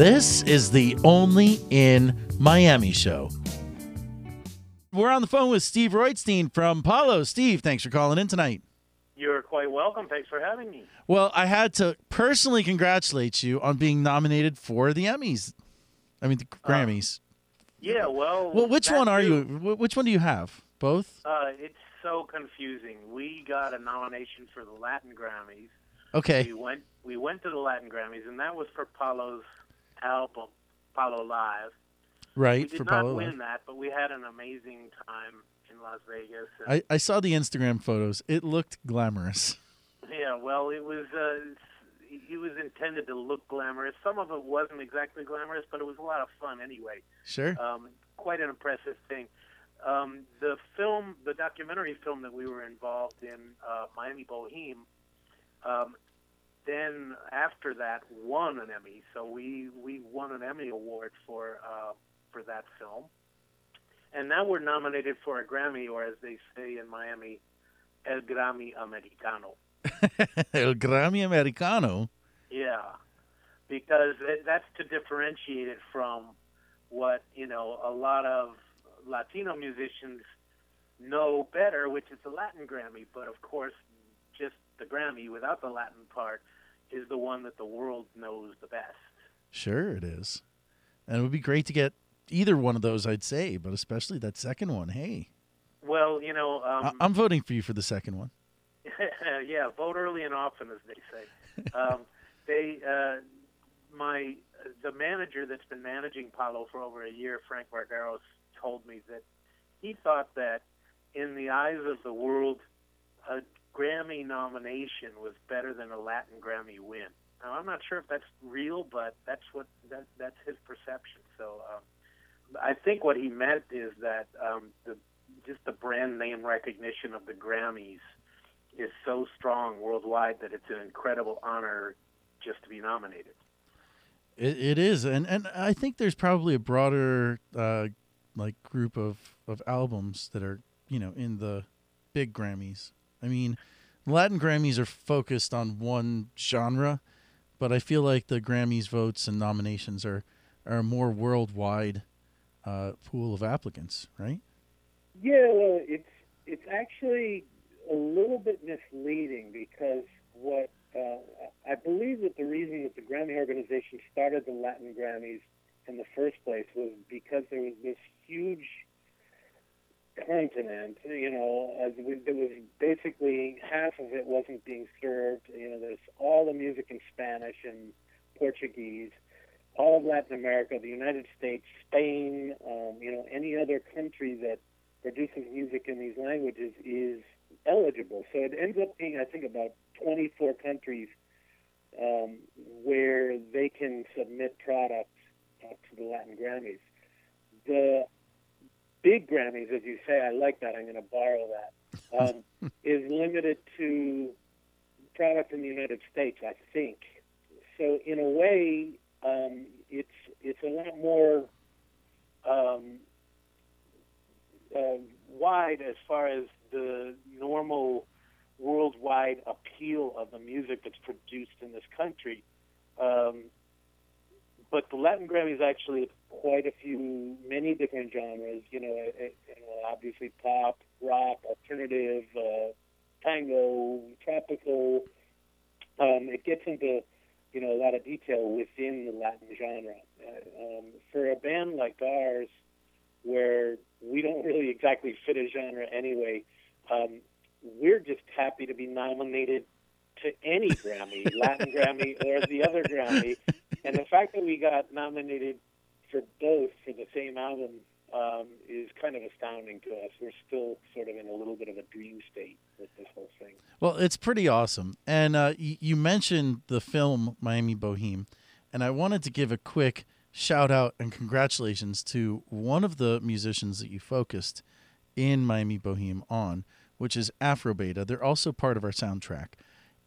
This is the Only in Miami show. We're on the phone with Steve Roitstein from Palo. Steve, thanks for calling in tonight. You're quite welcome. Thanks for having me. Well, I had to personally congratulate you on being nominated for the Emmys. I mean, the Grammys. Yeah, well. well, which one are too. you? Which one do you have? Both? Uh, it's so confusing. We got a nomination for the Latin Grammys. Okay. We went we went to the Latin Grammys, and that was for Palo's album, Palo Live. Right, we did for not Palo. win that, but we had an amazing time in Las Vegas. I, I saw the Instagram photos. It looked glamorous. yeah, well, it was uh, it was intended to look glamorous. Some of it wasn't exactly glamorous, but it was a lot of fun anyway. Sure. um, quite an impressive thing. Um, the film, the documentary film that we were involved in, uh, Miami Boheme, um, then after that won an Emmy. So we we won an Emmy award for uh, for that film, and now we're nominated for a Grammy, or as they say in Miami, El Grammy Americano. El Grammy Americano. Yeah, because it, that's to differentiate it from what you know a lot of Latino musicians know better, which is the Latin Grammy. But of course, the Grammy without the Latin part is the one that the world knows the best. Sure, it is. And it would be great to get either one of those, I'd say, but especially that second one. Hey, Well, you know, I- um, I'm voting for you for the second one. yeah, vote early and often, as they say. Um, they, uh, my, the manager that's been managing Palo for over a year, Frank Vargaros, told me that he thought that, in the eyes of the world, a Grammy nomination was better than a Latin Grammy win. Now, I'm not sure if that's real, but that's what that, that's his perception. So, um, I think what he meant is that um, the just the brand name recognition of the Grammys is so strong worldwide that it's an incredible honor just to be nominated. It, it is, and and I think there's probably a broader uh, like group of of albums that are you know in the big Grammys. I mean, Latin Grammys are focused on one genre, but I feel like the Grammys votes and nominations are are a more worldwide uh, pool of applicants, right? Yeah, well, it's it's actually a little bit misleading because what uh, I believe that the reason that the Grammy organization started the Latin Grammys in the first place was because there was this huge continent, you know, as we, was basically half of it wasn't being served. You know, there's all the music in Spanish and Portuguese, all of Latin America, the United States, Spain, um, you know, any other country that produces music in these languages is eligible. So it ends up being, I think, about 24 countries um, where they can submit products to the Latin Grammys. The Grammys, as you say, I like that. I'm going to borrow that. Um, is limited to product in the United States, I think. So in a way, um, it's it's a lot more um, uh, wide as far as the normal worldwide appeal of the music that's produced in this country. Um, but the Latin Grammys actually have quite a few, many different genres. You know, it, it, obviously pop, rock, alternative, uh, tango, tropical. Um, it gets into you know a lot of detail within the Latin genre. Uh, um, for a band like ours, where we don't really exactly fit a genre anyway, um, we're just happy to be nominated to any Grammy, Latin Grammy or the other Grammy. And the fact that we got nominated for both for the same album um, is kind of astounding to us. We're still sort of in a little bit of a dream state with this whole thing. Well, it's pretty awesome. And uh, y- you mentioned the film Miami Boheme, and I wanted to give a quick shout out and congratulations to one of the musicians that you focused in Miami Boheme on, which is Afrobeta. They're also part of our soundtrack,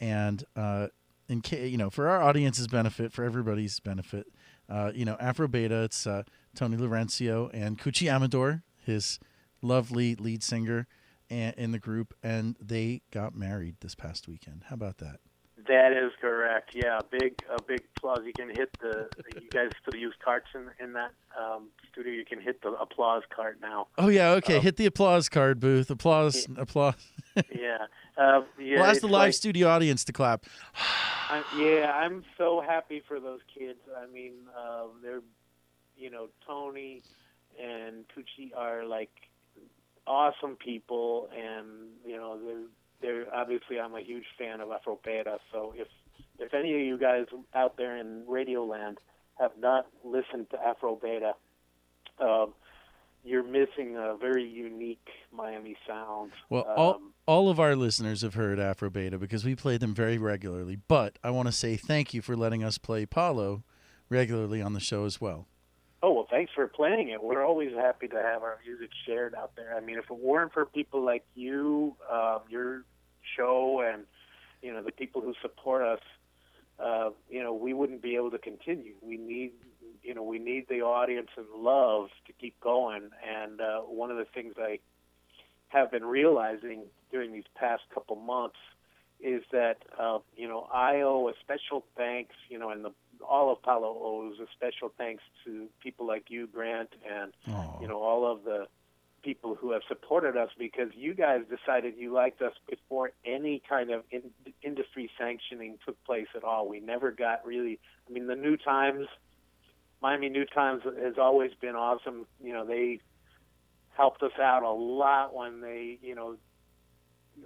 and uh, in ca- you know, for our audience's benefit, for everybody's benefit, uh, you know, Afrobeta. It's uh, Tony Laurencio and Cuci Amador, his lovely lead singer, and, in the group, and they got married this past weekend. How about that? That is correct. Yeah, big a big applause. You can hit the. You guys still use carts in in that um, studio. You can hit the applause cart now. Oh yeah, okay. Um, Hit the applause card booth. Applause, applause. Yeah. Um, yeah. well, ask the live like- studio audience to clap. I, yeah, I'm so happy for those kids. I mean, uh, they're, you know, Tony and Tucci are like awesome people, and you know, they're they're obviously I'm a huge fan of Afrobeta. So if if any of you guys out there in Radio Land have not listened to Afrobeta, um, you're missing a very unique Miami sound. Well, all Um, all of our listeners have heard Afrobeta because we play them very regularly. But I want to say thank you for letting us play Palo regularly on the show as well. Oh well, thanks for playing it. We're always happy to have our music shared out there. I mean, if it weren't for people like you, um, your show, and you know the people who support us, uh, you know, we wouldn't be able to continue. We need, you know, we need the audience and love to keep going. And uh, one of the things I have been realizing during these past couple months is that uh, you know I owe a special thanks, you know, and the all of Palo owes a special thanks to people like you, Grant, and Aw. you know all of the people who have supported us because you guys decided you liked us before any kind of in, industry sanctioning took place at all. We never got really. I mean, the New Times, Miami New Times, has always been awesome. You know, they helped us out a lot when they, you know,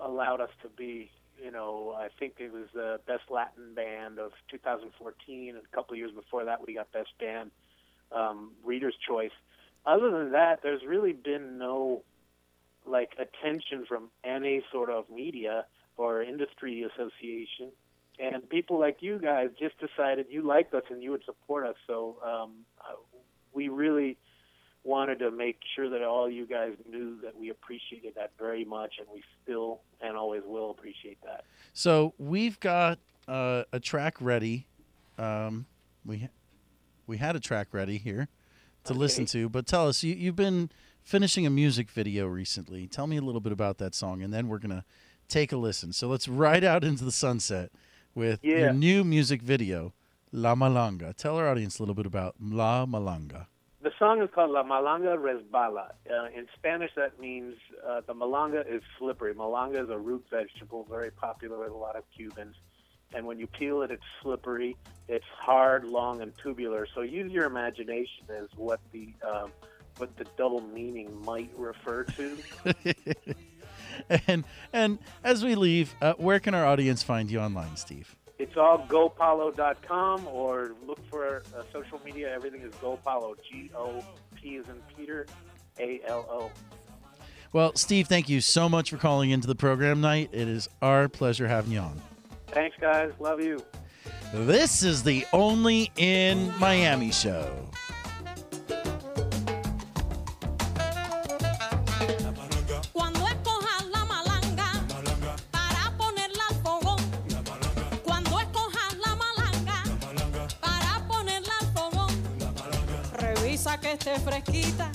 allowed us to be. You know, I think it was the best Latin band of 2014, and a couple of years before that, we got best band um, Reader's Choice. Other than that, there's really been no like attention from any sort of media or industry association. And people like you guys just decided you liked us and you would support us. So um, uh, we really wanted to make sure that all you guys knew that we appreciated that very much, and we still and always will appreciate that. So we've got uh, a track ready. Um, we we had a track ready here to listen to, but tell us you, you've been finishing a music video recently. Tell me a little bit about that song, and then we're gonna take a listen. So let's ride out into the sunset with Yeah. your new music video, La Malanga. Tell our audience a little bit about La Malanga. The song is called La Malanga Resbala. Uh, in Spanish, that means uh, the malanga is slippery. Malanga is a root vegetable, very popular with a lot of Cubans. And when you peel it, it's slippery. It's hard, long, and tubular. So use your imagination as what the um, what the double meaning might refer to. and and as we leave, uh, where can our audience find you online, Steve? It's all gopalo.com or look for uh, social media. Everything is gopalo. G O P is in Peter, A L O. Well, Steve, thank you so much for calling into the program night. It is our pleasure having you on. Thanks, guys. Love you. This is the Only in Miami show. Esté fresquita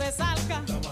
se salga.